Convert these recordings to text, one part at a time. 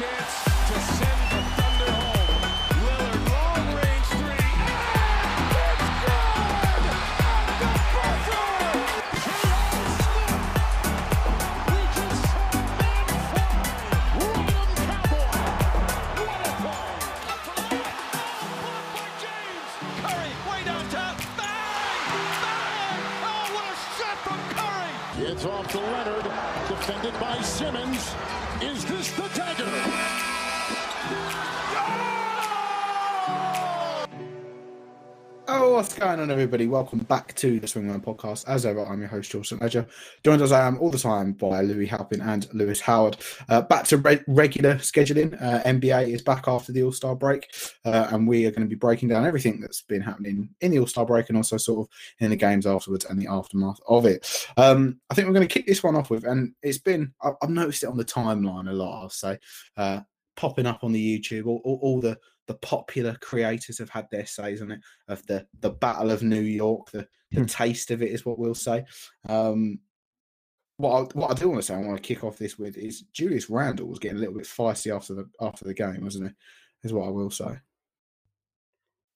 chance to send the Thunder home. Lillard, long range three. And it's good! At the buzzer! J.R. Smith reaches for man fly. 'em, Cowboy! What a play! Up for the blocked by James. Curry, way downtown. Bang! Bang! Oh, what a shot from Curry! It's off to Leonard, defended by Simmons. Is this the dagger? What's going on, everybody? Welcome back to the Swingman Podcast. As ever, I'm your host, St. Ledger, joined as I am all the time by Louis Halpin and Lewis Howard. Uh, back to re- regular scheduling. Uh, NBA is back after the All Star break, uh, and we are going to be breaking down everything that's been happening in the All Star break and also sort of in the games afterwards and the aftermath of it. Um, I think we're going to kick this one off with, and it's been, I- I've noticed it on the timeline a lot, I'll say, uh, popping up on the YouTube, all, all, all the the popular creators have had their says on it of the the Battle of New York. The the taste of it is what we'll say. Um, what I, what I do want to say, I want to kick off this with is Julius Randle was getting a little bit feisty after the after the game, wasn't it? Is what I will say.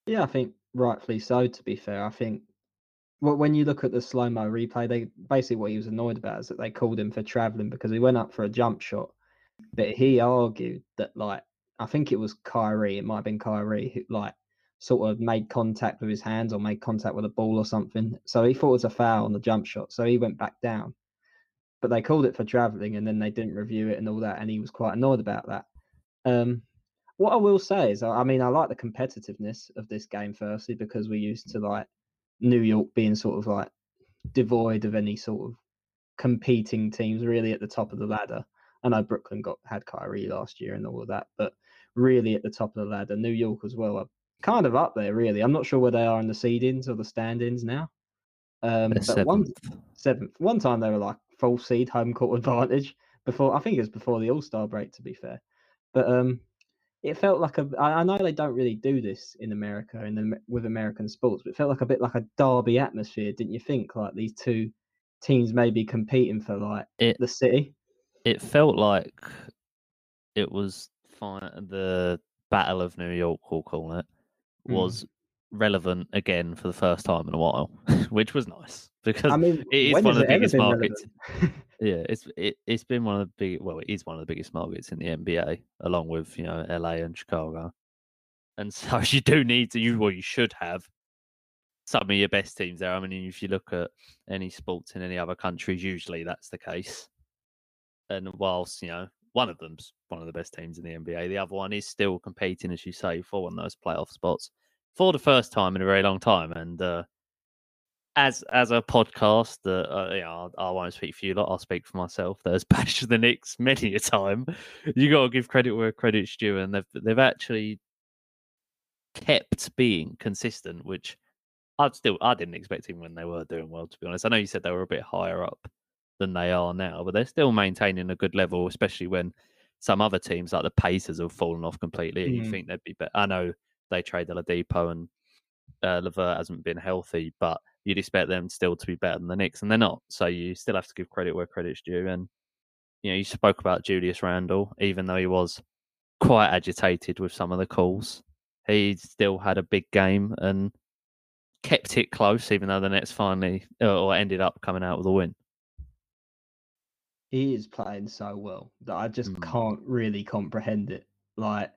Yeah, I think rightfully so. To be fair, I think when you look at the slow mo replay, they basically what he was annoyed about is that they called him for traveling because he went up for a jump shot, but he argued that like I think it was Kyrie, it might have been Kyrie who like sort of made contact with his hands or made contact with a ball or something. So he thought it was a foul on the jump shot, so he went back down. But they called it for traveling, and then they didn't review it and all that, and he was quite annoyed about that. Um, what I will say is, I I mean, I like the competitiveness of this game. Firstly, because we're used to like New York being sort of like devoid of any sort of competing teams really at the top of the ladder. I know Brooklyn got had Kyrie last year and all of that, but really at the top of the ladder, New York as well are kind of up there. Really, I'm not sure where they are in the seedings or the standings now. Um, but one seventh. seventh. One time they were like full seed, home court advantage. Before I think it was before the All Star break, to be fair. But um, it felt like a. I I know they don't really do this in America in the, with American sports, but it felt like a bit like a derby atmosphere, didn't you think? Like these two teams maybe competing for like It the city. it felt like it was The Battle of New York, we'll call it, Mm. was relevant again for the first time in a while, which was nice because I mean, it is one of the biggest markets. yeah, it's it, it's been one of the big. Well, it is one of the biggest markets in the NBA, along with you know LA and Chicago. And so you do need to. You well, you should have some of your best teams there. I mean, if you look at any sports in any other countries, usually that's the case. And whilst you know one of them's one of the best teams in the NBA, the other one is still competing, as you say, for one of those playoff spots for the first time in a very long time. And uh, as as a podcast that uh, you know, I, I won't speak for you lot, I'll speak for myself. That has bashed the Knicks many a time. You got to give credit where credit's due, and they've they've actually kept being consistent, which I'd still I didn't expect even when they were doing well. To be honest, I know you said they were a bit higher up than they are now, but they're still maintaining a good level, especially when some other teams like the Pacers have fallen off completely. And you Mm. think they'd be better? I know they traded Oladipo and uh, Levert hasn't been healthy, but you'd expect them still to be better than the Knicks, and they're not. So you still have to give credit where credit's due. And you know, you spoke about Julius Randle, even though he was quite agitated with some of the calls, he still had a big game and kept it close, even though the Nets finally uh, or ended up coming out with a win. He is playing so well that I just Mm. can't really comprehend it. Like,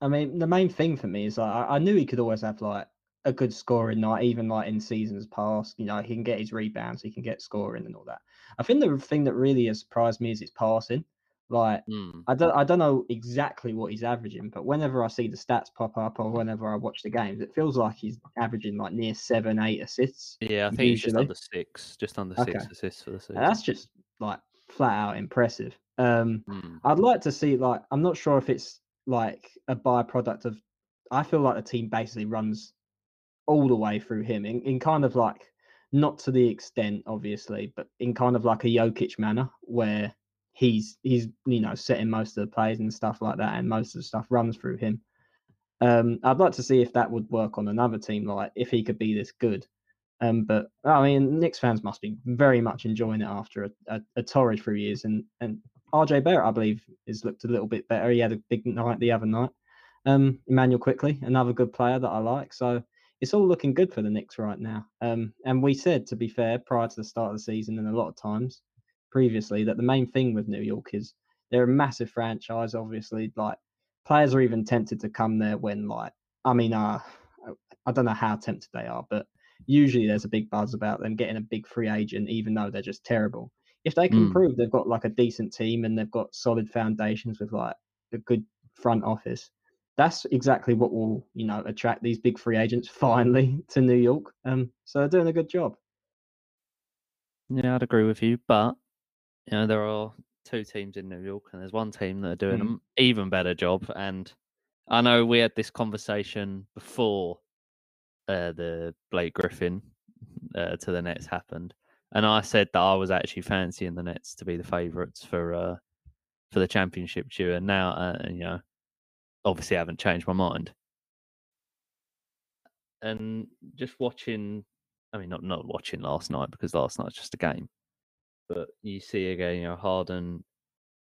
I mean, the main thing for me is like I, knew he could always have like a good scoring night, even like in seasons past. You know, he can get his rebounds, he can get scoring and all that. I think the thing that really has surprised me is his passing. Like, Mm. I don't, I don't know exactly what he's averaging, but whenever I see the stats pop up or whenever I watch the games, it feels like he's averaging like near seven, eight assists. Yeah, I think he's just under six, just under six Okay. assists for the season. And that's just like flat out impressive. Um, Mm. I'd like to see like I'm not sure if it's like a byproduct of I feel like the team basically runs all the way through him in, in kind of like not to the extent obviously, but in kind of like a Jokic manner where he's he's you know setting most of the plays and stuff like that and most of the stuff runs through him. Um I'd like to see if that would work on another team, like if he could be this good. Um, but I mean, Knicks fans must be very much enjoying it after a, a, a torrid few years. And and RJ Barrett, I believe, has looked a little bit better. He had a big night the other night. Um, Immanuel Quickley, another good player that I like. So it's all looking good for the Knicks right now. Um, and we said, to be fair, prior to the start of the season, and a lot of times previously, that the main thing with New York is they're a massive franchise. Obviously, like players are even tempted to come there when, like, I mean, uh, I don't know how tempted they are, but usually there's a big buzz about them getting a big free agent, even though they're just terrible. If they can Mm. prove they've got like a decent team and they've got solid foundations with like a good front office, that's exactly what will you know attract these big free agents finally to New York. Um, so they're doing a good job. Yeah, I'd agree with you, but you know there are two teams in New York, and there's one team that are doing Mm. an even better job. And I know we had this conversation before uh, the Blake Griffin uh, to the Nets happened, and I said that I was actually fancying the Nets to be the favourites for uh, for the championship due, and now uh, you know obviously I haven't changed my mind. And just watching, I mean, not not watching last night because last night's just a game, but you see again, you know, Harden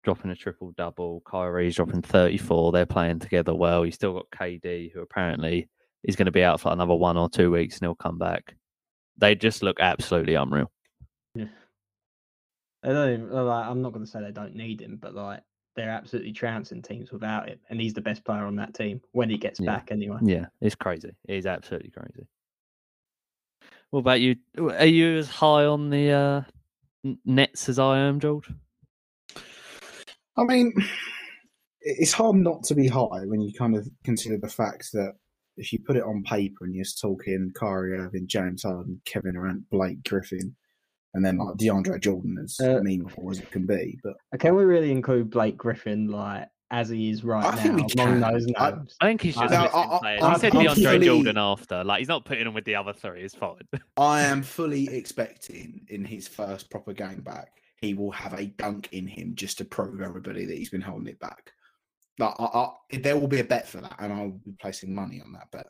dropping a triple double, Kyrie's dropping 34. They're playing together well. You still got KD, who apparently is going to be out for another one or two weeks and he'll come back. They just look absolutely unreal. They don't even, like, I'm not going to say they don't need him, but like they're absolutely trouncing teams without him, and he's the best player on that team when he gets Yeah. back. Anyway, Yeah, it's crazy. It is absolutely crazy. What about you? Are you as high on the uh, Nets as I am, George? I mean, it's hard not to be high when you kind of consider the fact that if you put it on paper and you're talking Kyrie Irving, James Harden, Kevin Durant, Blake Griffin, and then like DeAndre Jordan as Uh, meaningful as it can be. But Uh, can we really include Blake Griffin like as he is right I now think we among can. those I- names? I think he's just No, listing I- I- players. I'm He said fully- DeAndre Jordan after. Like he's not putting him with the other three. It's fine. I am fully expecting in his first proper game back, he will have a dunk in him just to prove everybody that he's been holding it back. Like, I, I, there will be a bet for that, and I'll be placing money on that bet.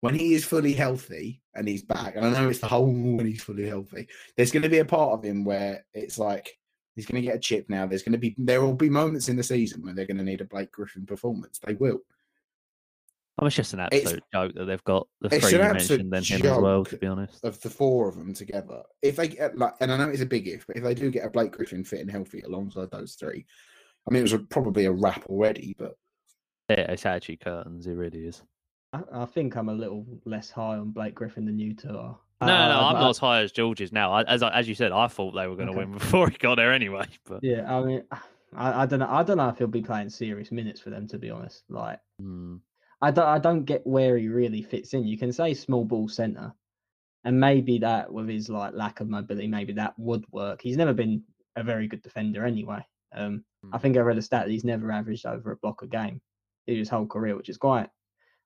When he is fully healthy and he's back, and I know it's the whole when he's fully healthy, there's going to be a part of him where it's like he's going to get a chip now. There's going to be there will be moments in the season where they're going to need a Blake Griffin performance. They will. Mean, it's just an It's- absolute joke that they've got the three you mentioned, then him as well. To be honest, of the four of them together, if they get like, and I know it's a big if, but if they do get a Blake Griffin fit and healthy alongside those three, I mean, it was a, probably a wrap already, but yeah, it's actually curtains. It really is. I, I think I'm a little less high on Blake Griffin than you two are. No, no, no, Uh, I'm but- not as high as George's now. I, as as you said, I thought they were going to Okay. win before he got there anyway. But Yeah, I mean, I, I don't know. I don't know if he'll be playing serious minutes for them. To be honest, like hmm, I don't, I don't get where he really fits in. You can say small ball center, and maybe that with his like lack of mobility, maybe that would work. He's never been a very good defender anyway. Um, I Mm. think I read a stat that he's never averaged over a block a game in his whole career, which is quite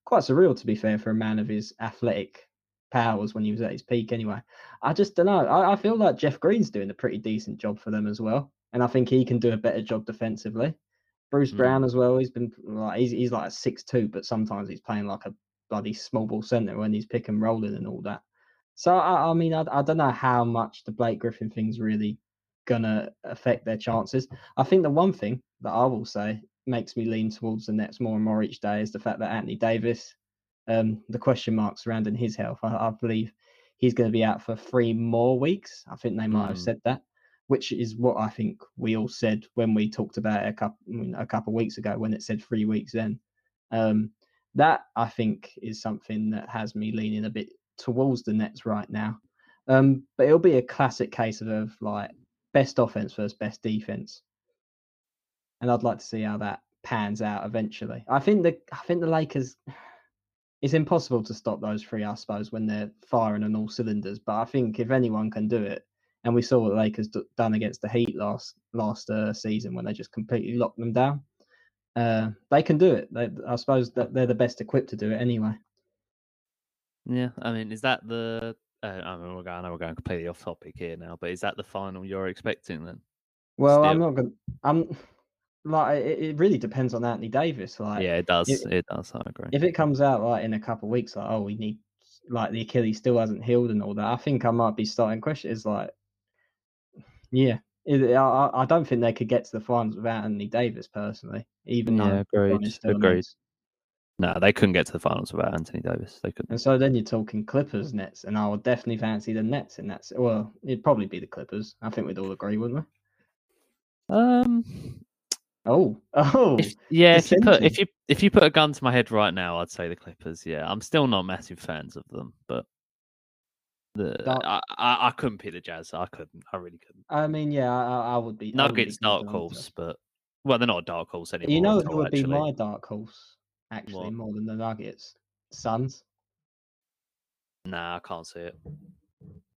quite surreal to be fair for a man of his athletic powers when he was at his peak. Anyway, I just don't know. I, I feel like Jeff Green's doing a pretty decent job for them as well, and I think he can do a better job defensively. Bruce Mm. Brown as well. He's been like he's he's like a six two, but sometimes he's playing like a bloody small ball center when he's pick and rolling and all that. So I, I mean, I, I don't know how much the Blake Griffin thing's really gonna affect their chances. I think the one thing that I will say makes me lean towards the Nets more and more each day is the fact that Anthony Davis, um, the question marks surrounding his health. I, I believe he's going to be out for three more weeks. I think they might have Mm. said that, which is what I think we all said when we talked about it a couple a couple of weeks ago when it said three weeks. Then um, that I think is something that has me leaning a bit towards the Nets right now. Um, but it'll be a classic case of, of like best offense versus best defense, and I'd like to see how that pans out eventually. I think the I think the Lakers. It's impossible to stop those three, I suppose, when they're firing on all cylinders. But I think if anyone can do it, and we saw what the Lakers d- done against the Heat last last uh, season when they just completely locked them down, uh, they can do it. They, I suppose that they're the best equipped to do it anyway. yeah. I mean, is that the? Uh, I mean, we're going. I know we're going completely off topic here now, but is that the final you're expecting then? Well, I'm not going. I'm like it, it really depends on Anthony Davis. Like, yeah, it does. it- It, does. I agree. if it comes out like in a couple of weeks, like oh, we need like the Achilles still hasn't healed and all that, I think I might be starting question. Is like, yeah, It- I- I don't think they could get to the finals without Anthony Davis personally, even Yeah, though agreed, agreed. No, they couldn't get to the finals without Anthony Davis. They couldn't. And so then you're talking Clippers Nets, and I would definitely fancy the Nets in that. Well, it'd probably be the Clippers. I think we'd all agree, wouldn't we? Um, Oh, oh, if, yeah, if you put if you if you put a gun to my head right now, I'd say the Clippers. Yeah, I'm still not massive fans of them, but the Dark- I, I I couldn't pick the Jazz. I couldn't. I really couldn't. I mean, yeah, I, I- would be. I would be Nuggets dark horse, but well, they're not a dark horse anymore. You know who all, would be my dark horse, actually, What? more than the Nuggets? Suns. Nah, I can't see it.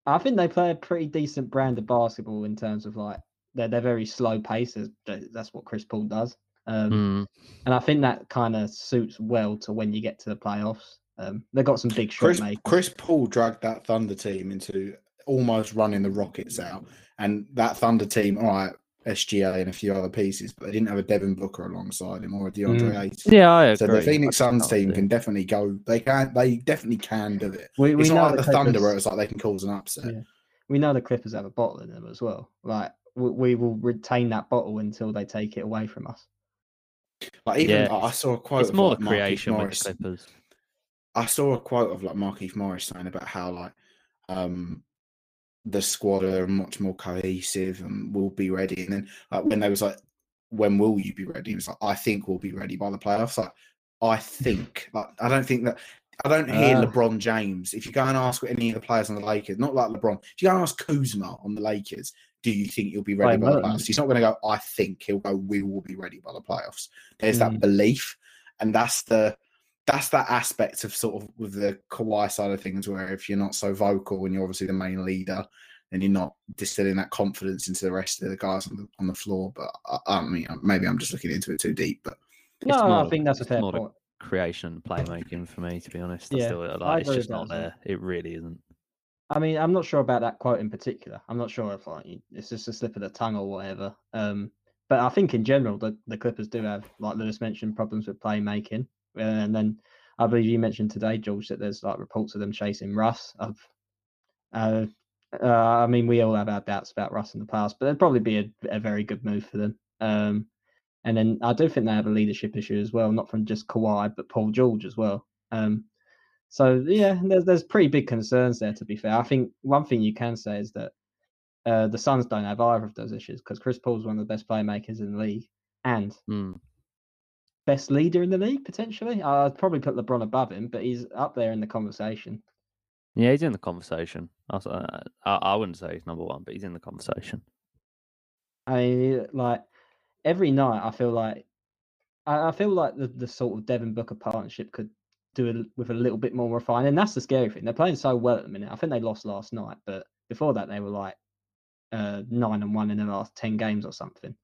I think they play a pretty decent brand of basketball in terms of like they're they're very slow pacers. That's what Chris Paul does. Um, Mm. And I think that kind of suits well to when you get to the playoffs. Um, they've got some big shot Chris, makers. Chris Paul dragged that Thunder team into almost running the Rockets out, and that Thunder team, all right, SGA and a few other pieces, but they didn't have a Devin Booker alongside him or a DeAndre Mm. Ayton. Yeah, I agree. So the Phoenix Suns team can definitely go. They can. They definitely can do it. we, we It's know not like the the Thunder where it's like they can cause an upset. Yeah. we know the Clippers have a bottle in them as well. Like we, we will retain that bottle until they take it away from us. Like even Yeah, I I saw a quote. It's of, more like, the Markieff creation with Morris. the Clippers. I saw a quote of like Markeith Morris saying about how like um the squad are much more cohesive and will be ready. And then like when they was like, when will you be ready? It's like I think we'll be ready by the playoffs. Like I think like I don't think that I don't hear Ah. LeBron James. If you go and ask any of the players on the Lakers, not like LeBron, if you go and ask Kuzma on the Lakers, do you think you'll be ready by the playoffs? He's not going to go. I think he'll go. We will be ready by the playoffs. There's that Mm. belief, and that's the that's that aspect of sort of with the Kawhi side of things, where if you're not so vocal and you're obviously the main leader, then you're not distilling that confidence into the rest of the guys on the, on the floor. But I, I mean, maybe I'm just looking into it too deep. But It's No, more I think that's a it's fair more the point. creation playmaking for me, to be honest. I Yeah, still, like, it's just not that as well. there. It really isn't. I mean, I'm not sure about that quote in particular. I'm not sure if like it's just a slip of the tongue or whatever. Um, but I think in general, the, the Clippers do have, like Lewis mentioned, problems with playmaking. And then I believe you mentioned today, George, that there's like reports of them chasing Russ. Of, uh, uh, I mean, we all have our doubts about Russ in the past, but it'd probably be a, a very good move for them. Um, and then I do think they have a leadership issue as well, not from just Kawhi, but Paul George as well. Um, so yeah, there's there's pretty big concerns there. To be fair, I think one thing you can say is that uh, the Suns don't have either of those issues because Chris Paul's one of the best playmakers in the league and Mm. Best leader in the league potentially. I'd probably put LeBron above him, but he's up there in the conversation. Yeah, he's in the conversation. I, uh, I, I wouldn't say he's number one, but he's in the conversation. I mean, like every night, I feel like I, feel like the, the sort of Devin Booker partnership could do it with a little bit more refined, and that's the scary thing. They're playing so well at the minute. I think they lost last night, but before that, they were like uh, nine and one in the last ten games or something.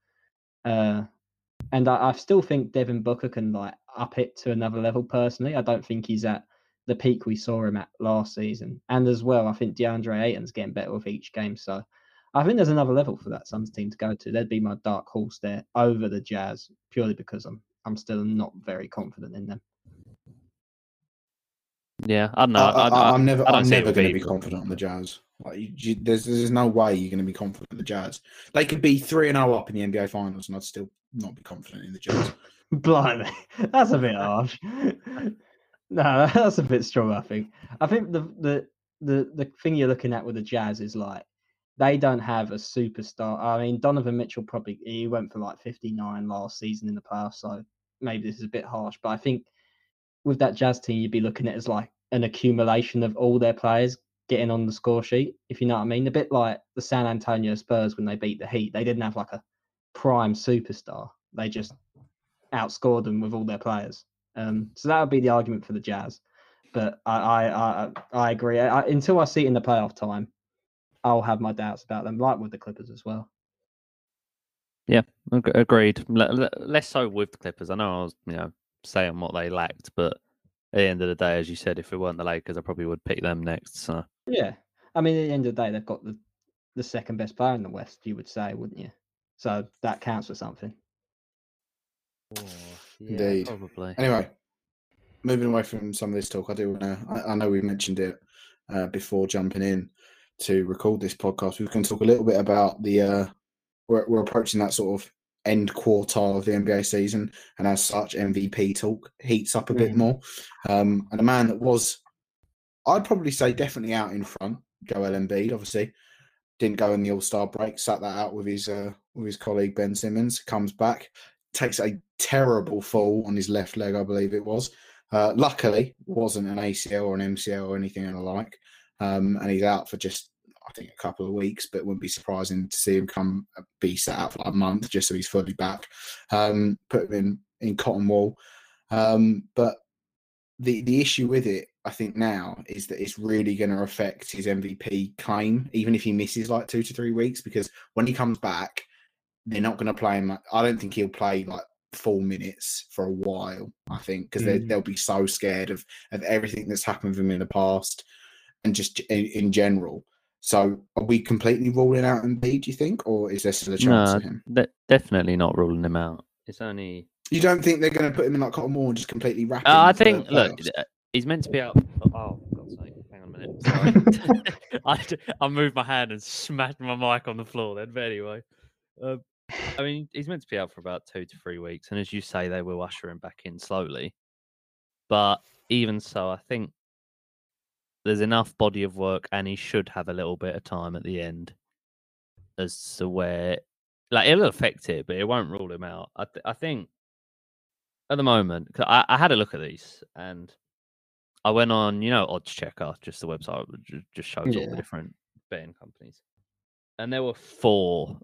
Uh, and I, I still think Devin Booker can like up it to another level. Personally, I don't think he's at the peak we saw him at last season. And as well, I think DeAndre Ayton's getting better with each game. So I think there's another level for that Suns team to go to. They'd be my dark horse there over the Jazz purely because I'm I'm still not very confident in them. Yeah, I don't know. I, I, am never, I don't I'm never going to be confident on the Jazz. Like, you, there's, there's no way you're going to be confident in the Jazz. They could be three and zero up in the NBA Finals, and I'd still not be confident in the Jazz. Blimey, that's a bit harsh. no, that's a bit strong. I think. I think the the the the thing you're looking at with the Jazz is like they don't have a superstar. I mean, Donovan Mitchell probably he went for like 59 last season in the playoffs, so maybe this is a bit harsh. But I think with that Jazz team, you'd be looking at as like an accumulation of all their players getting on the score sheet, if you know what I mean. A bit like the San Antonio Spurs when they beat the Heat. They didn't have like a prime superstar. They just outscored them with all their players. Um, so that would be the argument for the Jazz. But I I I, I agree. I, until I see it in the playoff time, I'll have my doubts about them, like with the Clippers as well. Yeah, Agreed. Le- le- less so with the Clippers. I know I was, you know, saying what they lacked, but at the end of the day, as you said, if it weren't the Lakers, I probably would pick them next. So Yeah, I mean, at the end of the day, they've got the the second best player in the West. You would say, wouldn't you? So that counts for something. Indeed. probably. Anyway, moving away from some of this talk, I do want to. I, I know we mentioned it uh, before jumping in to record this podcast. We can talk a little bit about the uh, we're, we're approaching that sort of end quarter of the NBA season, and as such, MVP talk heats up a bit Mm. more. Um, and a man that was, I'd probably say, definitely out in front, Joel Embiid, obviously didn't go in the All Star break, sat that out with his uh, with his colleague Ben Simmons. Comes back, takes a terrible fall on his left leg, I believe it was. Uh, luckily, wasn't an ACL or an MCL or anything alike, um, and he's out for just I think a couple of weeks. But it wouldn't be surprising to see him come uh, be set out for like a month just so he's fully back. Um, put him in in cotton wool, um, but the the issue with it, I think now, is that it's really going to affect his MVP claim, even if he misses like two to three weeks, because when he comes back, they're not going to play him. I don't think he'll play like full minutes for a while. I think because Mm. they'll be so scared of of everything that's happened with him in the past and just in, in general. So, are we completely ruling out Embiid? Do you think, or is there still a chance No, of him? de- definitely not ruling him out. It's only. You don't think they're going to put him in like Cotton Moore and just completely wrap him? Uh, I think. Look, uh, he's meant to be out. Oh, God's sake! Hang on a minute. Sorry. I moved my hand and smashed my mic on the floor. Then, but anyway, uh, I mean, he's meant to be out for about two to three weeks, and as you say, they will usher him back in slowly. But even so, I think there's enough body of work, and he should have a little bit of time at the end, as to where, like, it'll affect it, but it won't rule him out. I, th- I think at the moment, 'cause I, I had a look at these, and I went on, you know, Odds Checker, just the website just shows all the different betting companies, and there were four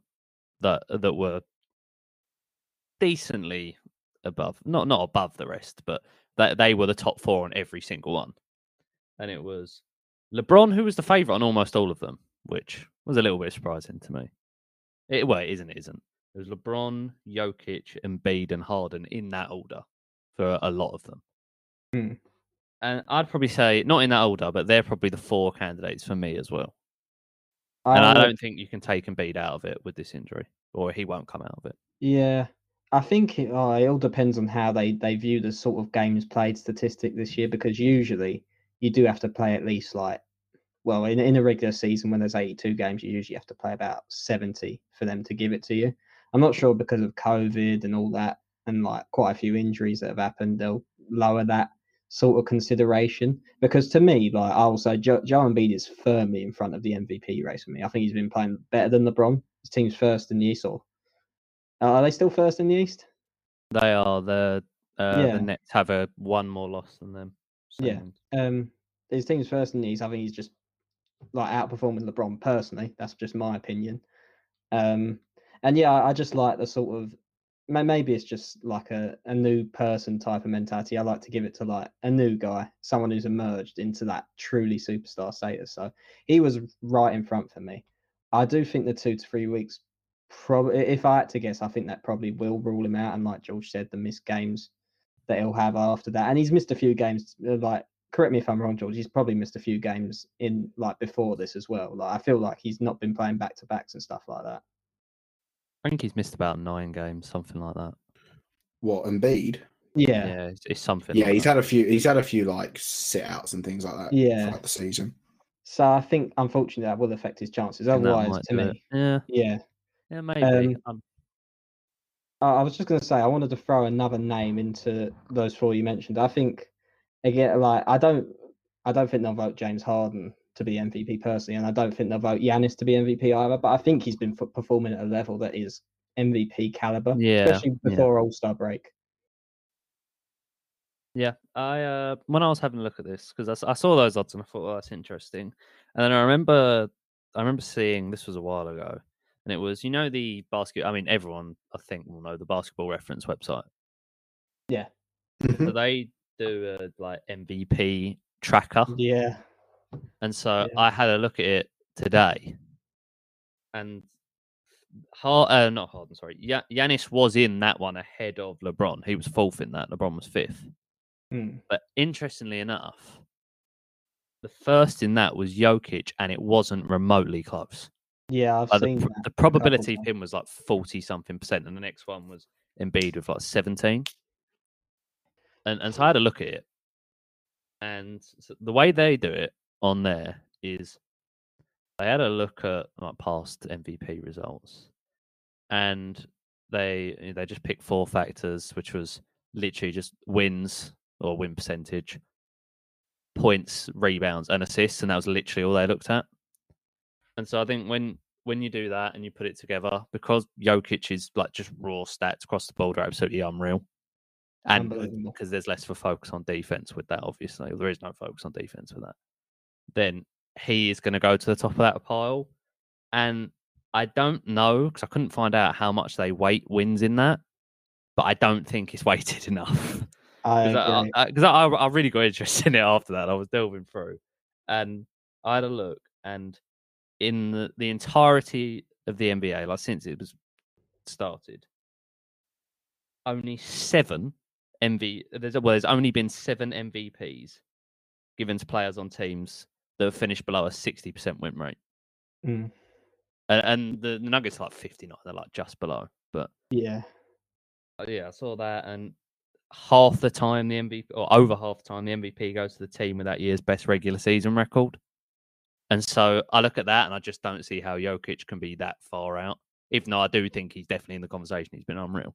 that that were decently above, not not above the rest, but that they were the top four on every single one, and it was LeBron who was the favorite on almost all of them, which was a little bit surprising to me. It well, it isn't, it isn't. It was LeBron, Jokic, Embiid, and Harden in that order for a lot of them. Hmm. And I'd probably say not in that order, but they're probably the four candidates for me as well. And I don't think you can take Embiid out of it with this injury, or he won't come out of it. Yeah, I think it, oh, it all depends on how they they view the sort of games played statistic this year because usually you do have to play at least like well in in a regular season when there's 82 games you usually have to play about 70 for them to give it to you. I'm not sure because of COVID and all that and like quite a few injuries that have happened they'll lower that sort of consideration because to me like I'll say Joe, Joe Embiid is firmly in front of the MVP race for me. I think he's been playing better than LeBron. His team's first in the East or uh, are they still first in the East? They are the uh, Yeah. the Nets have a one more loss than them. Yeah. Um, his team's first in the East. I think he's just like outperforming LeBron personally. That's just my opinion. Um, and yeah, I I just like the sort of maybe it's just like a, a new person type of mentality. I like to give it to like a new guy, someone who's emerged into that truly superstar status. So he was right in front for me. I do think the two to three weeks, probably, if I had to guess, I think that probably will rule him out. And like George said, the missed games that he'll have after that, and he's missed a few games. uh, Like, correct me if I'm wrong, George. He's probably missed a few games in like before this as well. Like, I feel like he's not been playing back to backs and stuff like that. I think he's missed about nine games, something like that. What Embiid? Yeah, Yeah, it's, it's something. Yeah, like he's that. had a few. He's had a few like sit outs and things like that. Yeah. throughout the season. So I think unfortunately that will affect his chances. I think that Otherwise, to do it. me, yeah, yeah. yeah, maybe. Um, Um, I I was just going to say I wanted to throw another name into those four you mentioned. I think again, like I don't, I don't think they'll vote James Harden to be MVP personally, and I don't think they'll vote Giannis to be MVP either. But I think he's been f- performing at a level that is MVP caliber, Yeah, especially yeah. before All Star break. Yeah, I uh, when I was having a look at this because I saw those odds and I thought, oh, that's interesting. And then I remember, I remember seeing this was a while ago, and it was you know the basket. I mean, everyone I think will know the Basketball Reference website. Yeah. So they do a like MVP tracker, yeah, and so Yeah. I had a look at it today, and Har- uh, not Harden, sorry, ya- Giannis was in that one ahead of LeBron. He was fourth in that. LeBron was fifth. Hmm. But interestingly enough, the first in that was Jokic, and it wasn't remotely close. Yeah. I've Like, the, seen that. the probability of him was like forty something percent, and the next one was Embiid with like seventeen. And and so I had a look at it, and so the way they do it on there is, I had a look at like past MVP results, and they eh, they just picked four factors, which was literally just wins or win percentage, points, rebounds, and assists, and that was literally all they looked at. And so I think when when you do that and you put it together, because Jokic is like just raw stats across the board are absolutely unreal. And uh, because there's less of a focus on defense with that, obviously. There is no focus on defense with that. Then he is going to go to the top of that pile. And I don't know because I couldn't find out how much they weight wins in that, but I don't think it's weighted enough. Because. I, I, I, I really got interested in it after that. I was delving through and I had a look, and in the, the entirety of the NBA, like since it was started, only seven MV. There's well, there's only been seven MVPs given to players on teams that have finished below a sixty percent win rate, Mm, and, and the, the Nuggets are like fifty nine. They're like just below, but yeah. Uh, yeah, I saw that, and half the time the MVP, or over half the time, the MVP goes to the team with that year's best regular season record. And so I look at that, and I just don't see how Jokic can be that far out. Even though I do think he's definitely in the conversation, he's been unreal.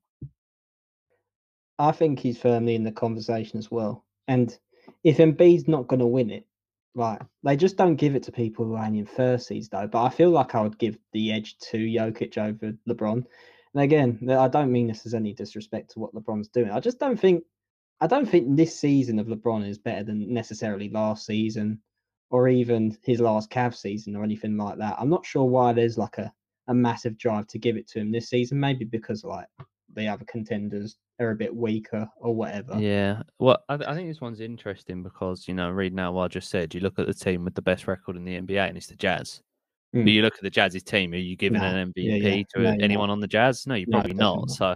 I think he's firmly in the conversation as well. And if Embiid's not going to win it, like they just don't give it to people who are in first seeds though. But I feel like I would give the edge to Jokic over LeBron. And again, I don't mean this as any disrespect to what LeBron's doing. I just don't think, I don't think this season of LeBron is better than necessarily last season, or even his last Cavs season or anything like that. I'm not sure why there's like a a massive drive to give it to him this season. Maybe because like the other contenders are a bit weaker or whatever. Yeah. Well, I, th- I think this one's interesting because, you know, reading out what I just said, you look at the team with the best record in the NBA, and it's the Jazz. Mm. But you look at the Jazz's team, are you giving No. an Yeah, MVP yeah. to No, anyone on the Jazz? No, you're probably not. So,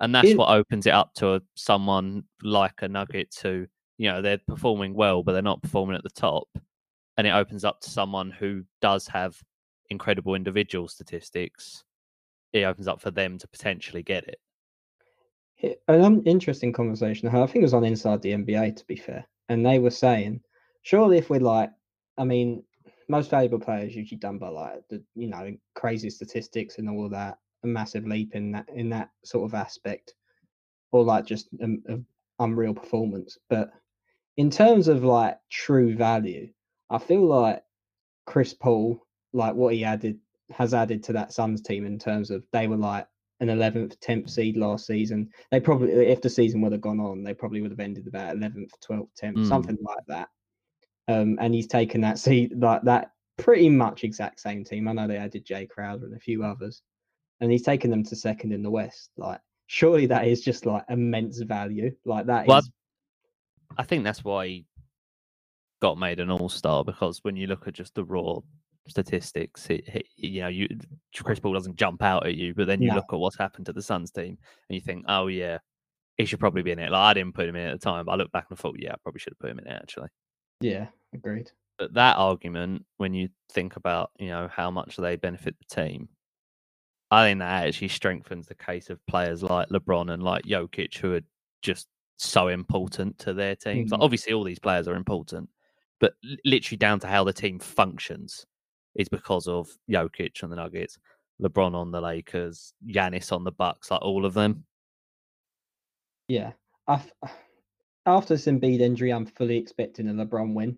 and that's In- what opens it up to a, someone like a Nugget who, you know, they're performing well, but they're not performing at the top. And it opens up to someone who does have incredible individual statistics. It opens up for them to potentially get it. An um, interesting conversation. I think it was on Inside the NBA, to be fair. And they were saying, surely if we're like, I mean, most valuable players usually done by like the, you know, crazy statistics and all of that, a massive leap in that in that sort of aspect, or like just an unreal performance. But in terms of like true value, I feel like Chris Paul, like what he added, has added to that Suns team in terms of they were like an 11th, 10th seed last season. They probably, if the season would have gone on, they probably would have ended about 11th, 12th, 10th, Mm. something like that. Um, and he's taken that seed, like that pretty much exact same team. I know they added Jay Crowder and a few others, and he's taken them to second in the West. Like, surely that is just like immense value. Like that Well, I think that's why got made an all star because when you look at just the raw statistics, it, it- you know, you Chris Paul doesn't jump out at you, but then you No. look at what's happened to the Suns team and you think, oh yeah, he should probably be in it. Like I didn't put him in at the time, but I look back and thought, yeah, I probably should have put him in it actually. yeah, agreed. But that argument, when you think about, you know, how much they benefit the team, I think that actually strengthens the case of players like LeBron and like Jokic, who are just so important to their teams. Like, Mhm. obviously, all these players are important, but literally down to how the team functions is because of Jokic on the Nuggets, LeBron on the Lakers, Giannis on the Bucks, like all of them. Yeah, I f- after this Embiid injury, I'm fully expecting a LeBron win.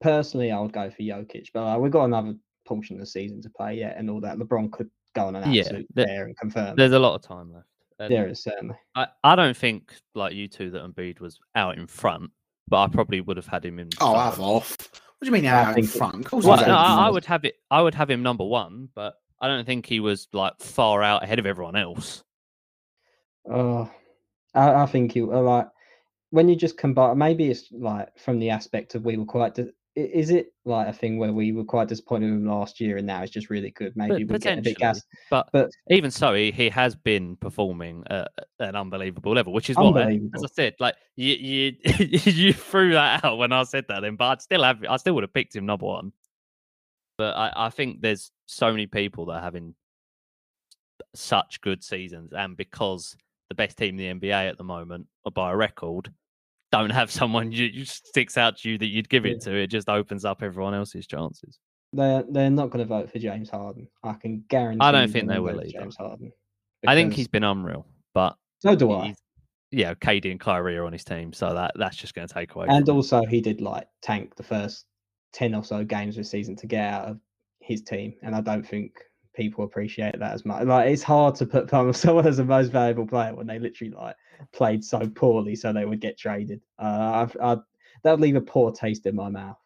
Personally, I would go for Jokic, but uh, we've got another portion of the season to play yet, and all that. LeBron could go on an Yeah, absolute there- tear and confirm. There's a lot of time left. And There is certainly. I, I don't think like you two that Embiid was out in front, but I probably would have had him in. Oh, front have off. What do you mean I out in think it- front? Of Well, no, I, I would have it. I would have him number one, but I don't think he was like far out ahead of everyone else. Oh, I, I think you are uh, like when you just combine. Maybe it's like from the aspect of we were quite. Dis- i- is it like a thing where we were quite disappointed with him last year, and now it's just really good? Maybe we're getting a bit. But, but- even so, he, he has been performing at an unbelievable level, which is why, as I said, like you you you threw that out when I said that, then, but I'd still have I still would have picked him number one. But I, I think there's so many people that are having such good seasons, and because the best team in the NBA at the moment, or by a record, don't have someone you, you sticks out to you that you'd give it to, it just opens up everyone else's chances. They're they're not going to vote for James Harden. I can guarantee. I don't think they will either. James Harden. I think he's been unreal, but So do I. yeah, KD and Kyrie are on his team, so that that's just going to take away. And from him. also, he did like tank the first ten or so games this season to get out of his team, and I don't think people appreciate that as much. Like, it's hard to put someone as the most valuable player when they literally like played so poorly, so they would get traded. Uh, I've, I, that would leave a poor taste in my mouth.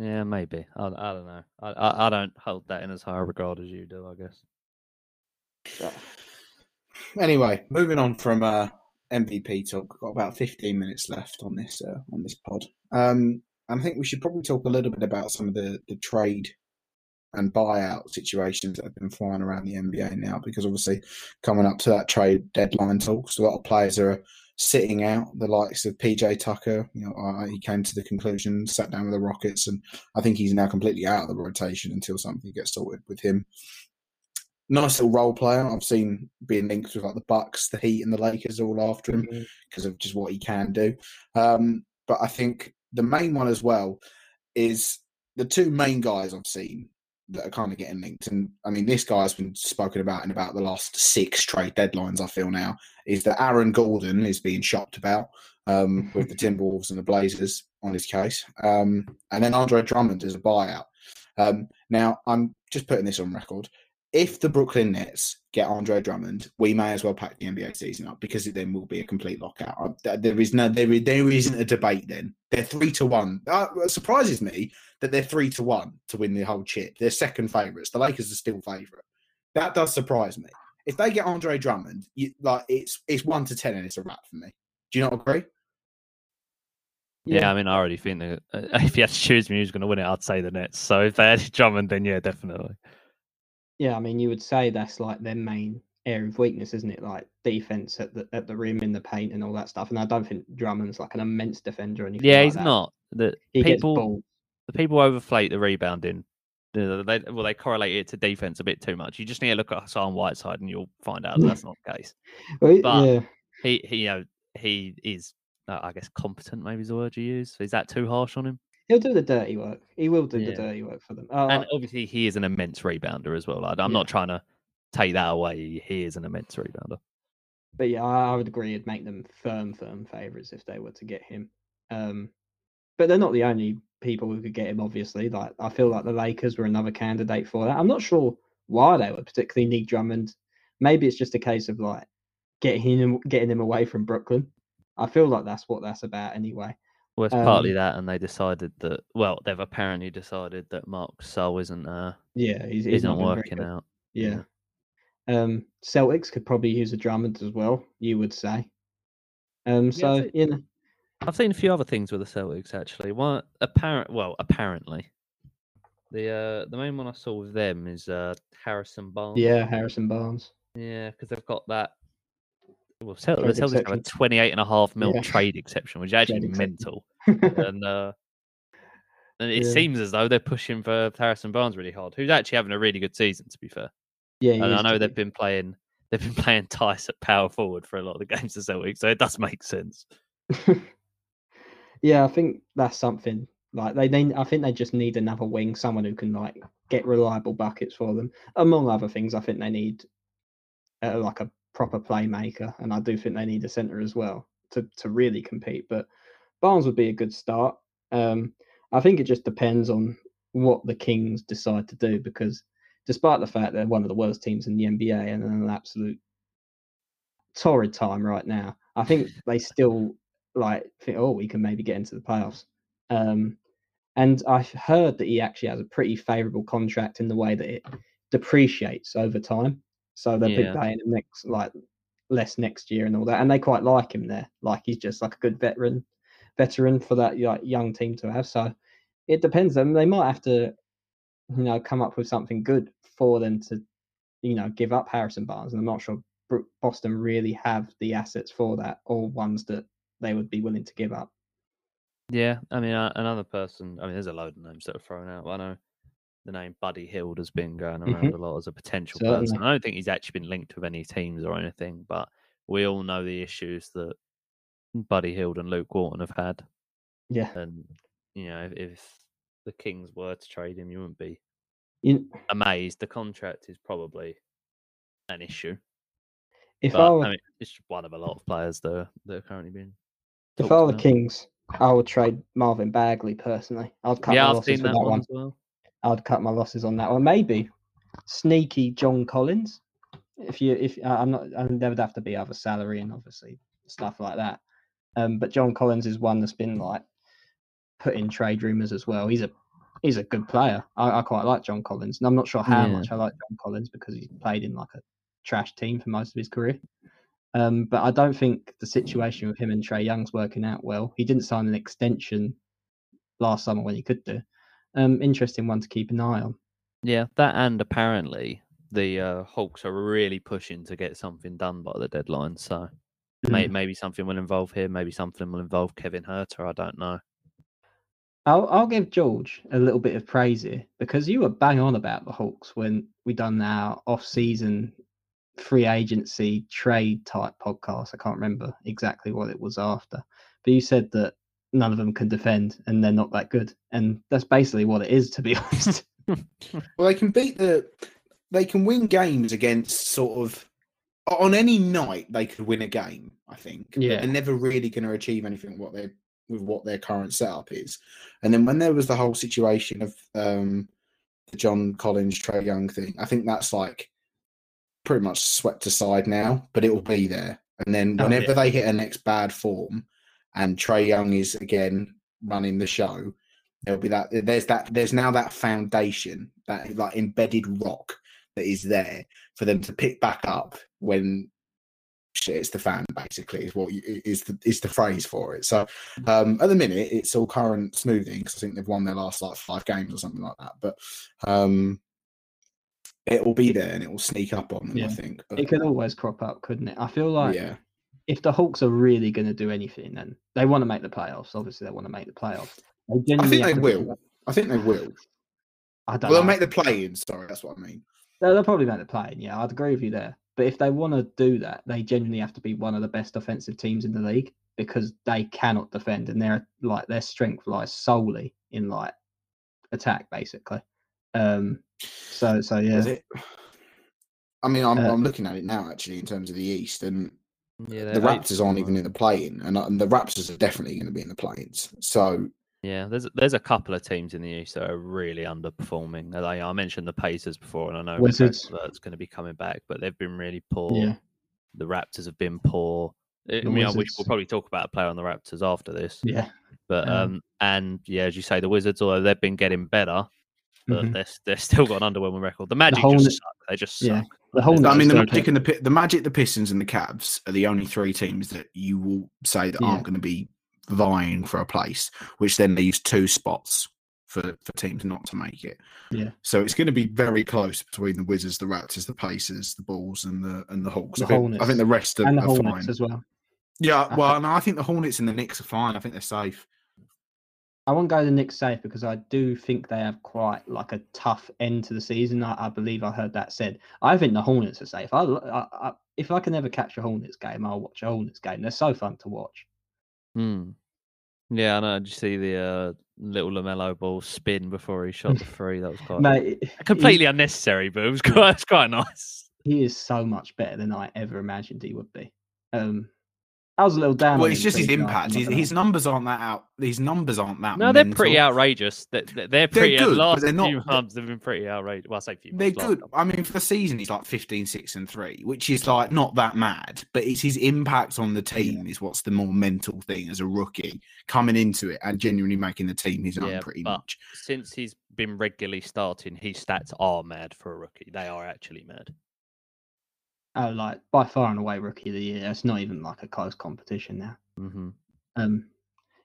yeah, maybe. I, I don't know. I, I I don't hold that in as high regard as you do. I guess. So, Anyway, moving on from uh, MVP talk. We've got about 15 minutes left on this uh, on this pod. Um, and I think we should probably talk a little bit about some of the, the trade and buyout situations that have been flying around the NBA now, because obviously coming up to that trade deadline talks, a lot of players are sitting out. The likes of PJ Tucker, you know, uh, he came to the conclusion, sat down with the Rockets, and I think he's now completely out of the rotation until something gets sorted with him nice little role player. I've seen being linked with like the Bucks, the Heat, and the Lakers all after him because of just what he can do. Um, but I think the main one as well is the two main guys I've seen that are kind of getting linked. And I mean, this guy has been spoken about in about the last six trade deadlines. I feel now is that Aaron Gordon is being shopped about um, with the Timberwolves and the Blazers on his case, um, and then Andre Drummond is a buyout. Um, now, I'm just putting this on record if the Brooklyn Nets get Andre Drummond, we may as well pack the NBA season up because it then will be a complete lockout. Uh, There is no, there, there isn't a debate. Then they're three to one. Uh, it surprises me that they're three to one to win the whole chip. They're second favourites. The Lakers are still favourite. That does surprise me. If they get Andre Drummond, you, like it's it's one to ten and it's a wrap for me. Do you not agree? Yeah, I mean, I already think that uh, if you had to choose me who's going to win it, I'd say the Nets. So if they had Drummond, then yeah, definitely. Yeah, I mean, you would say that's like their main area of weakness, isn't it? Like defense at the at the rim, in the paint, and all that stuff. And I don't think Drummond's like an immense defender or anything. Yeah, like he's that. not. The He people, the people overflate the rebounding. They, well, they correlate it to defense a bit too much. You just need to look at Hassan Whiteside, and you'll find out that that's not the case. Well, but- yeah, He, he, you know, he is, uh, I guess, competent. Maybe is the word you use. Is that too harsh on him? He'll do the dirty work. He will do Yeah. the dirty work for them. Uh, and obviously, he is an immense rebounder as well. Like, I'm not trying to take that away. He is an immense rebounder. but yeah, I, I would agree. It'd make them firm, firm favourites if they were to get him. Um, but they're not the only people who could get him. Obviously, like I feel like the Lakers were another candidate for that. I'm not sure why they would particularly need Drummond. Maybe it's just a case of like getting him getting him away from Brooklyn. I feel like that's what that's about anyway. Well, it's partly Um, that, and they decided that. Well, they've apparently decided that Marc Gasol isn't uh, Yeah, he's, he's isn't not working out. Yeah. Um, Celtics could probably use a Drummond as well. You would say. Um, so say- you know, I've seen a few other things with the Celtics actually. One apparent, well, apparently, the uh, the main one I saw with them is uh, Harrison Barnes. yeah, Harrison Barnes. yeah, because they've got that. Well, the Trade Celtics have a exception. 28 and a half mil Yeah. trade exception, which is actually Trade mental. and uh, and it Yeah. seems as though they're pushing for Harrison Barnes really hard, who's actually having a really good season, to be fair. yeah, And I know they've be- been playing they've been playing Tice at power forward for a lot of the games of Celtics, so it does make sense. yeah, I think that's something like they, they. I think they just need another wing, someone who can like get reliable buckets for them. Among other things, I think they need uh, like a proper playmaker, and I do think they need a center as well to to really compete. But Barnes would be a good start. Um, I think it just depends on what the Kings decide to do because, despite the fact they're one of the worst teams in the NBA and an absolute torrid time right now, I think they still like think, oh, we can maybe get into the playoffs. Um, and I've heard that he actually has a pretty favourable contract in the way that it depreciates over time. So they'll Yeah. be paying him next like less next year and all that. And they quite like him there. Like he's just like a good veteran veteran for that like, young team to have. So it depends. Them they might have to, you know, come up with something good for them to, you know, give up Harrison Barnes. And I'm not sure Boston really have the assets for that or ones that they would be willing to give up. Yeah, I mean, uh, another person. I mean, there's a load of names that are thrown out. I know the name Buddy Hield has been going around Mhm. a lot as a potential Certainly. person. I don't think he's actually been linked with any teams or anything, but we all know the issues that Buddy Hield and Luke Walton have had. Yeah. And you know, if, if the Kings were to trade him, you wouldn't be You, amazed. The contract is probably an issue. If But I I, were, mean, it's one of a lot of players that are, that are currently being. if I were the. Kings, I would trade Marvin Bagley personally. I'd cut yeah, I've seen that that one one. as well. I'd cut my losses on that one. Maybe sneaky John Collins. If you, if uh, I'm not, and there would have to be other salary and obviously stuff like that. Um, but John Collins is one that's been like put in trade rumors as well. He's a he's a good player. I, I quite like John Collins, and I'm not sure how Yeah. much I like John Collins because he's played in like a trash team for most of his career. Um, but I don't think the situation with him and Trae Young's working out well. He didn't sign an extension last summer when he could do. Um, interesting one to keep an eye on. Yeah, that and apparently the uh, Hawks are really pushing to get something done by the deadline. So may, Mm. maybe something will involve him. Maybe something will involve Kevin Huerter. I don't know. I'll I'll give George a little bit of praise here because you were bang on about the Hawks when we done our off-season free agency trade type podcast. I can't remember exactly what it was after, but you said that none of them can defend and they're not that good, and that's basically what it is, to be honest. Well, they can beat the. They can win games against sort of. On any night, they could win a game. I think. Yeah. They're never really going to achieve anything what they with what their current setup is. And then when there was the whole situation of um, the John Collins Trae Young thing, I think that's like pretty much swept aside now. But it will be there. And then Oh, whenever yeah. they hit a next bad form, and Trae Young is again running the show, there'll be that there's that there's now that foundation that like embedded rock that is there for them to pick back up when shit it's the fan basically is what you, is the is the phrase for it so um at the minute it's all current smoothing because i think they've won their last like five games or something like that but um it will be there and it will sneak up on them Yeah. i think but, it could always crop up, couldn't it? I feel like yeah if the Hawks are really going to do anything, then they want to make the playoffs. Obviously, they want to make the playoffs. I think they will i think they will I don't well they'll make the play-in sorry that's what i mean They'll, they'll probably make the play. In, yeah, I'd agree with you there. But if they want to do that, they genuinely have to be one of the best offensive teams in the league because they cannot defend, and their like their strength lies solely in like attack, basically. Um. So so yeah. I mean i'm, Uh, I'm looking at it now actually in terms of the east and Yeah, the Raptors aren't even in the play-in, and, uh, and the Raptors are definitely going to be in the play-ins. So Yeah, there's there's a couple of teams in the East that are really underperforming. And I, I mentioned the Pacers before, and I know Wizards. that's going to be coming back, but they've been really poor. Yeah. The Raptors have been poor. I mean, we, we'll probably talk about a player on the Raptors after this, Yeah. but Um, um, and yeah, as you say, the Wizards, although they've been getting better, but mhm. they're they're still got an underwhelming record. The Magic Hornets- just suck. They just suck. Yeah. The whole. I mean, the Magic and the the Magic, the Pistons, and the Cavs are the only three teams that you will say that Yeah. aren't going to be vying for a place. Which then leaves two spots for for teams not to make it. Yeah. So it's going to be very close between the Wizards, the Raptors, the Pacers, the Bulls, and the and the Hawks. The I, think, I think the rest are, and the are Hornets fine. as well. Yeah, I well, no, I think the Hornets and the Knicks are fine. I think they're safe. I won't go the Knicks safe because I do think they have quite like a tough end to the season. I, I believe I heard that said. I think the Hornets are safe. I, I, I, if I can ever catch a Hornets game, I'll watch a Hornets game. They're so fun to watch. Hmm. Yeah, I know. Did you see the uh, little LaMelo Ball spin before he shot the three? That was quite Mate, completely unnecessary, but it was quite, it's quite nice. he is so much better than I ever imagined he would be. Um, I was a little down. Well, it's just his impact. His, his numbers aren't that out. His numbers aren't that. No, they're pretty outrageous. They're, they're, they're pretty. Uh, good, but last they're not- few they're- months they've been pretty outrageous. Well, I say few. They're months, last good. I mean, for the season, he's like 15, 6, and 3, which is like not that mad, but it's his impact on the team is what's the more mental thing as a rookie coming into it and genuinely making the team his own Yeah, pretty but- much. Since he's been regularly starting, his stats are mad for a rookie. They are actually mad. Oh, like by far and away rookie of the year. It's not even like a close competition now. hmm Um,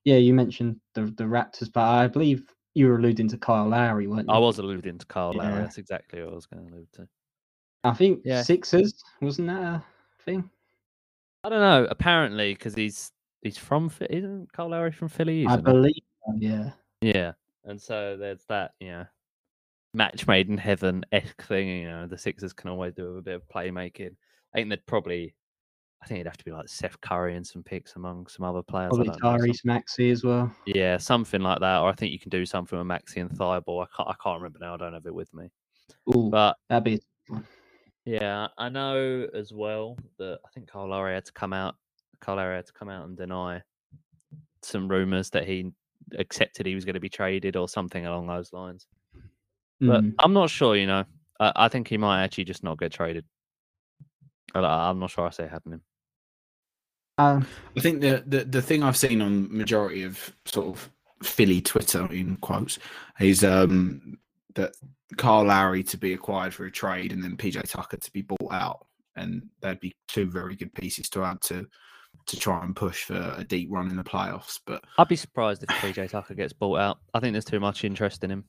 yeah, you mentioned the the Raptors, but I believe you were alluding to Kyle Lowry, weren't you? I was alluding to Carl Lowry. That's exactly what I was going to allude to. I think Yeah. Sixers wasn't that a thing? I don't know. Apparently, because he's he's from Isn't Carl Lowry from Philly? I believe. Yeah. Yeah, and so there's that, know, match made in heaven esque thing. You know, the Sixers can always do a bit of playmaking. I think they'd probably, I think it'd have to be like Seth Curry and some picks among some other players. Probably don't know, some- Tyrese Maxey as well. yeah, something like that. Or I think you can do something with Maxey and Thybulle. I can't, I can't remember now. I don't have it with me. Ooh, But that'd be. Yeah, I know as well that I think Carl Lowry had to come out. Carl Lowry had to come out and deny some rumours that he accepted he was going to be traded or something along those lines. But Mm. I'm not sure. You know, I, I think he might actually just not get traded. I, I'm not sure I see it happening. Um, I think the, the the thing I've seen on majority of sort of Philly Twitter in quotes is um that Carl Lowry to be acquired for a trade and then PJ Tucker to be bought out, and that'd be two very good pieces to add to to try and push for a deep run in the playoffs. But I'd be surprised if PJ Tucker gets bought out. I think there's too much interest in him.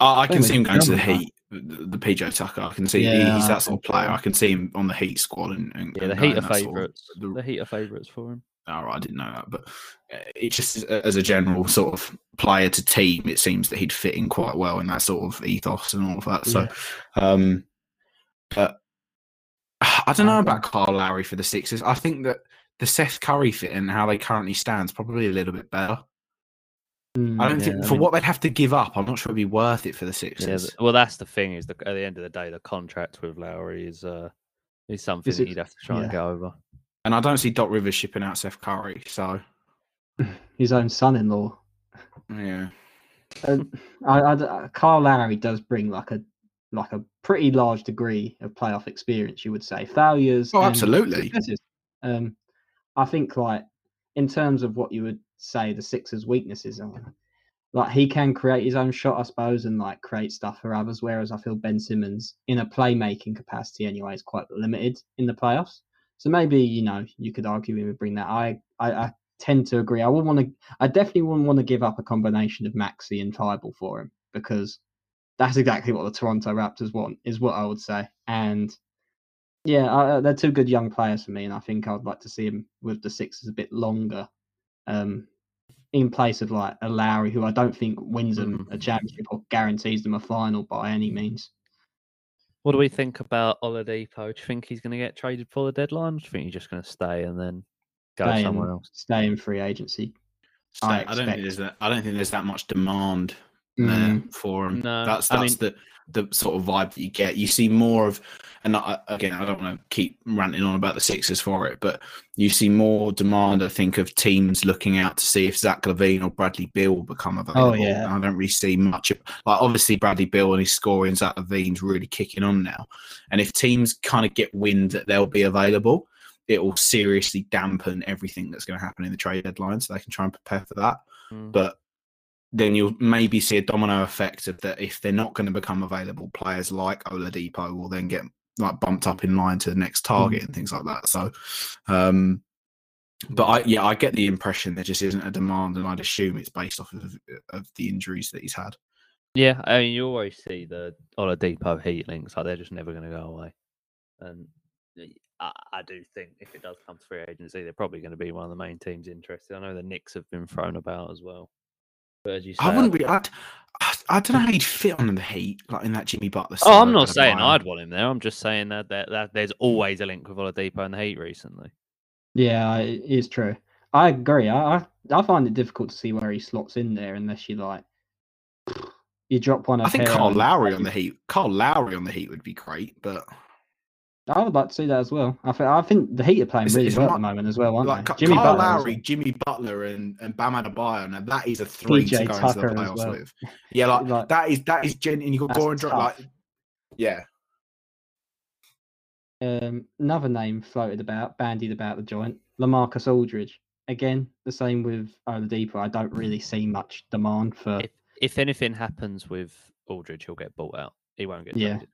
I, I can see him going to the Heat, the, the PJ Tucker. I can see Yeah, he's that sort of player. I can see him on the Heat squad and, and Yeah, the Heat are that sort of- favourites. the- The Heat are favourites for him. All right, I didn't know that, but uh, it just as a general sort of player to team, it seems that he'd fit in quite well in that sort of ethos and all of that. So, um, but I don't know about Carl Lowry for the Sixers. I think that the Seth Curry fit and how they currently stand is probably a little bit better. Mm, I don't Yeah, think I for mean- what they'd have to give up, I'm not sure it'd be worth it for the Sixers. th- well, that's the thing is the, at the end of the day, the contract with Lowry is uh is something is it, you'd have to try and get over. and I don't see Doc Rivers shipping out Seth Curry. So, his own son-in-law. yeah. Uh, I, I d- uh, Carl Lowry does bring like a like a pretty large degree of playoff experience. You would say failures. Oh, absolutely. Um, I think like in terms of what you would say the Sixers' weaknesses are, like he can create his own shot, I suppose, and like create stuff for others. Whereas I feel Ben Simmons, in a playmaking capacity anyway, is quite limited in the playoffs. So maybe you know you could argue he would bring that. I I, I tend to agree. I wouldn't want to. I definitely wouldn't want to give up a combination of Maxey and Thybulle for him because that's exactly what the Toronto Raptors want. Is what I would say. And yeah, uh, they're two good young players for me, and I think I'd like to see him with the Sixers a bit longer. Um, in place of like a Lowry, who I don't think wins them a championship or guarantees them a final by any means. What do we think about Oladipo? Do you think he's going to get traded for the deadline? Or do you think he's just going to stay and then go Stay somewhere in, else? stay in free agency. So I I, don't think there's that. I don't think there's that much demand there Mm, for him. No, that's I that's the the sort of vibe that you get. You see more of, and I, again, I don't want to keep ranting on about the Sixers for it, but you see more demand. I think of teams looking out to see if Zach LaVine or Bradley Beal will become available. Oh, yeah. I don't really see much. Of, like obviously Bradley Beal and his scoring, Zach LaVine's really kicking on now. And if teams kind of get wind that they'll be available, it will seriously dampen everything that's going to happen in the trade deadline, so they can try and prepare for that Mm. but then you'll maybe see a domino effect of that if they're not going to become available players like Oladipo will then get like bumped up in line to the next target and things like that so um but I yeah I get the impression there just isn't a demand and I'd assume it's based off of, of the injuries that he's had Yeah, I mean, you always see the Oladipo Heat links, like they're just never going to go away. And I do think if it does come to free agency, they're probably going to be one of the main teams interested. I know the Knicks have been thrown about as well. But as you say, I wouldn't be. I'd, I, I don't know how he'd fit on the Heat like in that Jimmy Butler Oh, I'm not saying. I'd want him there. I'm just saying that, that, that there's always a link with Oladipo and the Heat recently. yeah, it is true. I agree. I, I I find it difficult to see where he slots in there unless you like you drop one. I think Carl Lowry on the Heat Carl Lowry on the Heat would be great but I would like to see that as well. I think I think the Heat are playing It's- really it's well not- at the moment as well, aren't like they? Ca- Jimmy Kyle Butler as Lowry, well. Jimmy Butler, and and Bam Adebayo. Now that is a three to PJ go into the playoffs well. with. Yeah, like, Like- that is that is gen. And you got That's Goran Dragic. Like, yeah, Um, another name floated about, bandied about the joint, LaMarcus Aldridge. Again, the same with Oladipo. I don't really see much demand for. If if anything happens with Aldridge, he'll get bought out. He won't get Yeah. traded.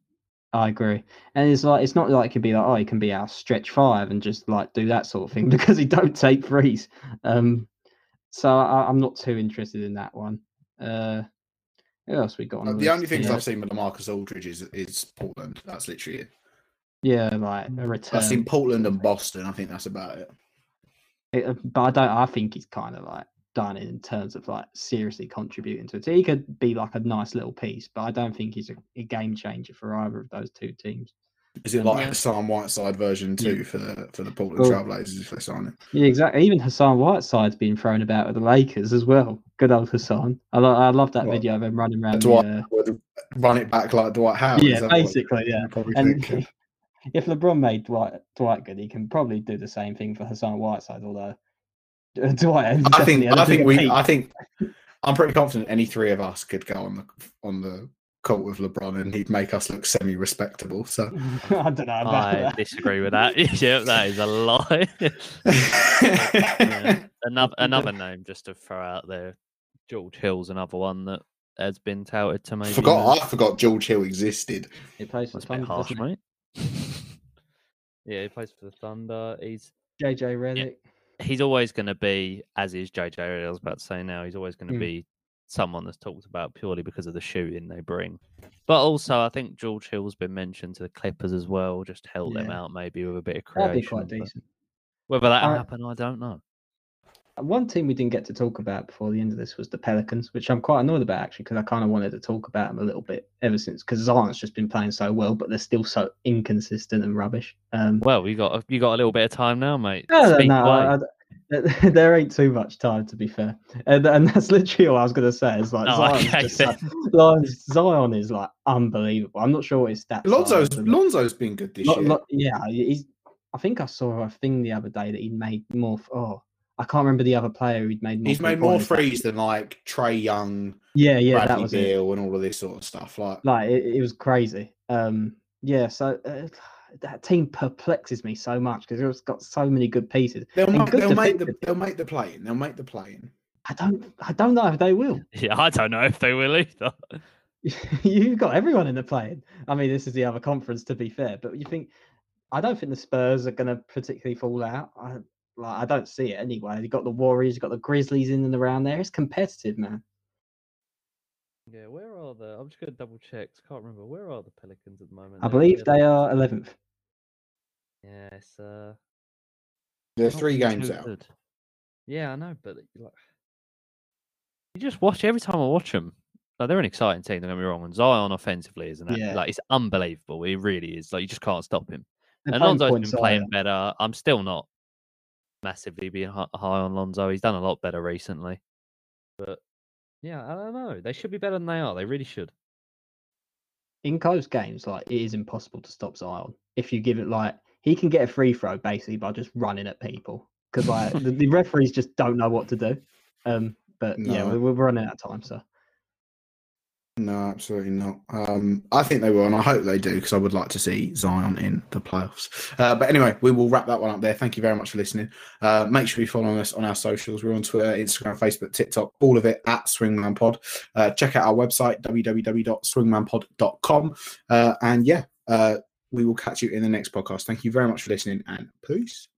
I agree, and it's like it's not like it could be like oh he can be our stretch five and just like do that sort of thing because he don't take threes. Um, so I, I'm not too interested in that one. Uh, who else we got on Uh, the, only things here? I've seen with LaMarcus Aldridge is is Portland. That's literally it. Yeah, like a return. I've seen Portland and Boston. I think that's about it. It- but I don't. I think he's kind of like done in terms of like seriously contributing to it. So He could be like a nice little piece, but I don't think he's a, a game changer for either of those two teams. Is it like Yeah. Hassan Whiteside version two Yeah. for the for the Portland Well- Trailblazers if they sign him? Yeah, exactly. Even Hassan Whiteside's been thrown about with the Lakers as well. Good old Hassan. I, lo- I love that What? video of him running around. The, Dwight uh, would run it back like Dwight Howard. yeah, basically, yeah. probably And think? if LeBron made Dwight Dwight good, he can probably do the same thing for Hassan Whiteside. Although uh, Dwight, I think definitely had a I think we peak. I think I'm pretty confident any three of us could go on the on the court with LeBron and he'd make us look semi respectable. So I don't know about I that. disagree with that. yeah, that is a lie. Yeah. Another another name just to throw out there. George Hill's another one that has been touted to maybe. forgot move. I forgot George Hill existed. He plays for That's a Thunder, harsh, mate. yeah, he plays for the Thunder. He's? JJ Redick. He's always going to be, as is JJ. I was about to say now, he's always going to Mm. be someone that's talked about purely because of the shooting they bring. But also, I think George Hill's been mentioned to the Clippers as well, just help them out maybe with a bit of That'd creation. be quite decent. Whether that'll I- happen, I don't know. One team we didn't get to talk about before the end of this was the Pelicans, which I'm quite annoyed about actually because I kind of wanted to talk about them a little bit ever since because Zion's just been playing so well, but they're still so inconsistent and rubbish. Um, Well, you got a- you got a little bit of time now, mate. no, no, Speak no. I- I- there ain't too much time to be fair, and, and that's literally all I was going to say. Is like Oh, Zion's okay, just like- Zion's- Zion is like unbelievable. I'm not sure what his stats. Lonzo's are, Lonzo's been good this Lo- year. lo- yeah, he's. I think I saw a thing the other day that he'd made more. f- Oh, I can't remember the other player who'd made more. He's made more three-pointers, threes than like Trae Young, Yeah, yeah, that Bradley was it. Beal, and all of this sort of stuff. Like Like it, it was crazy. Um, yeah, so uh, that team perplexes me so much because it's got so many good pieces. they'll, and ma- good they'll make the they'll make the play in. They'll make the play in. I don't, I don't know if they will. Yeah, I don't know if they will either. You've got everyone in the plane. I mean, this is the other conference to be fair, but you think I don't think the Spurs are going to particularly fall out. I like, I don't see it anyway. You've got the Warriors, you've got the Grizzlies in and around there. It's competitive, man. Yeah, where are the? I'm just gonna double check. I can't remember. Where are the Pelicans at the moment? I They're- believe they're- they are 11th. Yeah, it's uh. They're three games out. good. Yeah, I know, but like, you just watch every time I watch them. Like, they're an exciting team. Don't get me wrong. And Zion offensively isn't it? Yeah. Like it's unbelievable. He really is. Like you just can't stop him. They're and playing Lonzo's points been playing higher. better. I'm still not massively being high on Lonzo. He's done a lot better recently. But yeah, I don't know. They should be better than they are. They really should. in close games, like it is impossible to stop Zion. If you give it like he can get a free throw basically by just running at people because like the, the referees just don't know what to do. Um, but yeah, we're, we're running out of time, so No, absolutely not. Um, I think they will, and I hope they do because I would like to see Zion in the playoffs. Uh, but anyway, we will wrap that one up there. Thank you very much for listening. Uh, make sure you follow us on our socials. We're on Twitter, Instagram, Facebook, TikTok, all of it at Swingman Pod. Uh, check out our website, www.swingmanpod.com. Uh, and yeah, uh, we will catch you in the next podcast. Thank you very much for listening, and peace.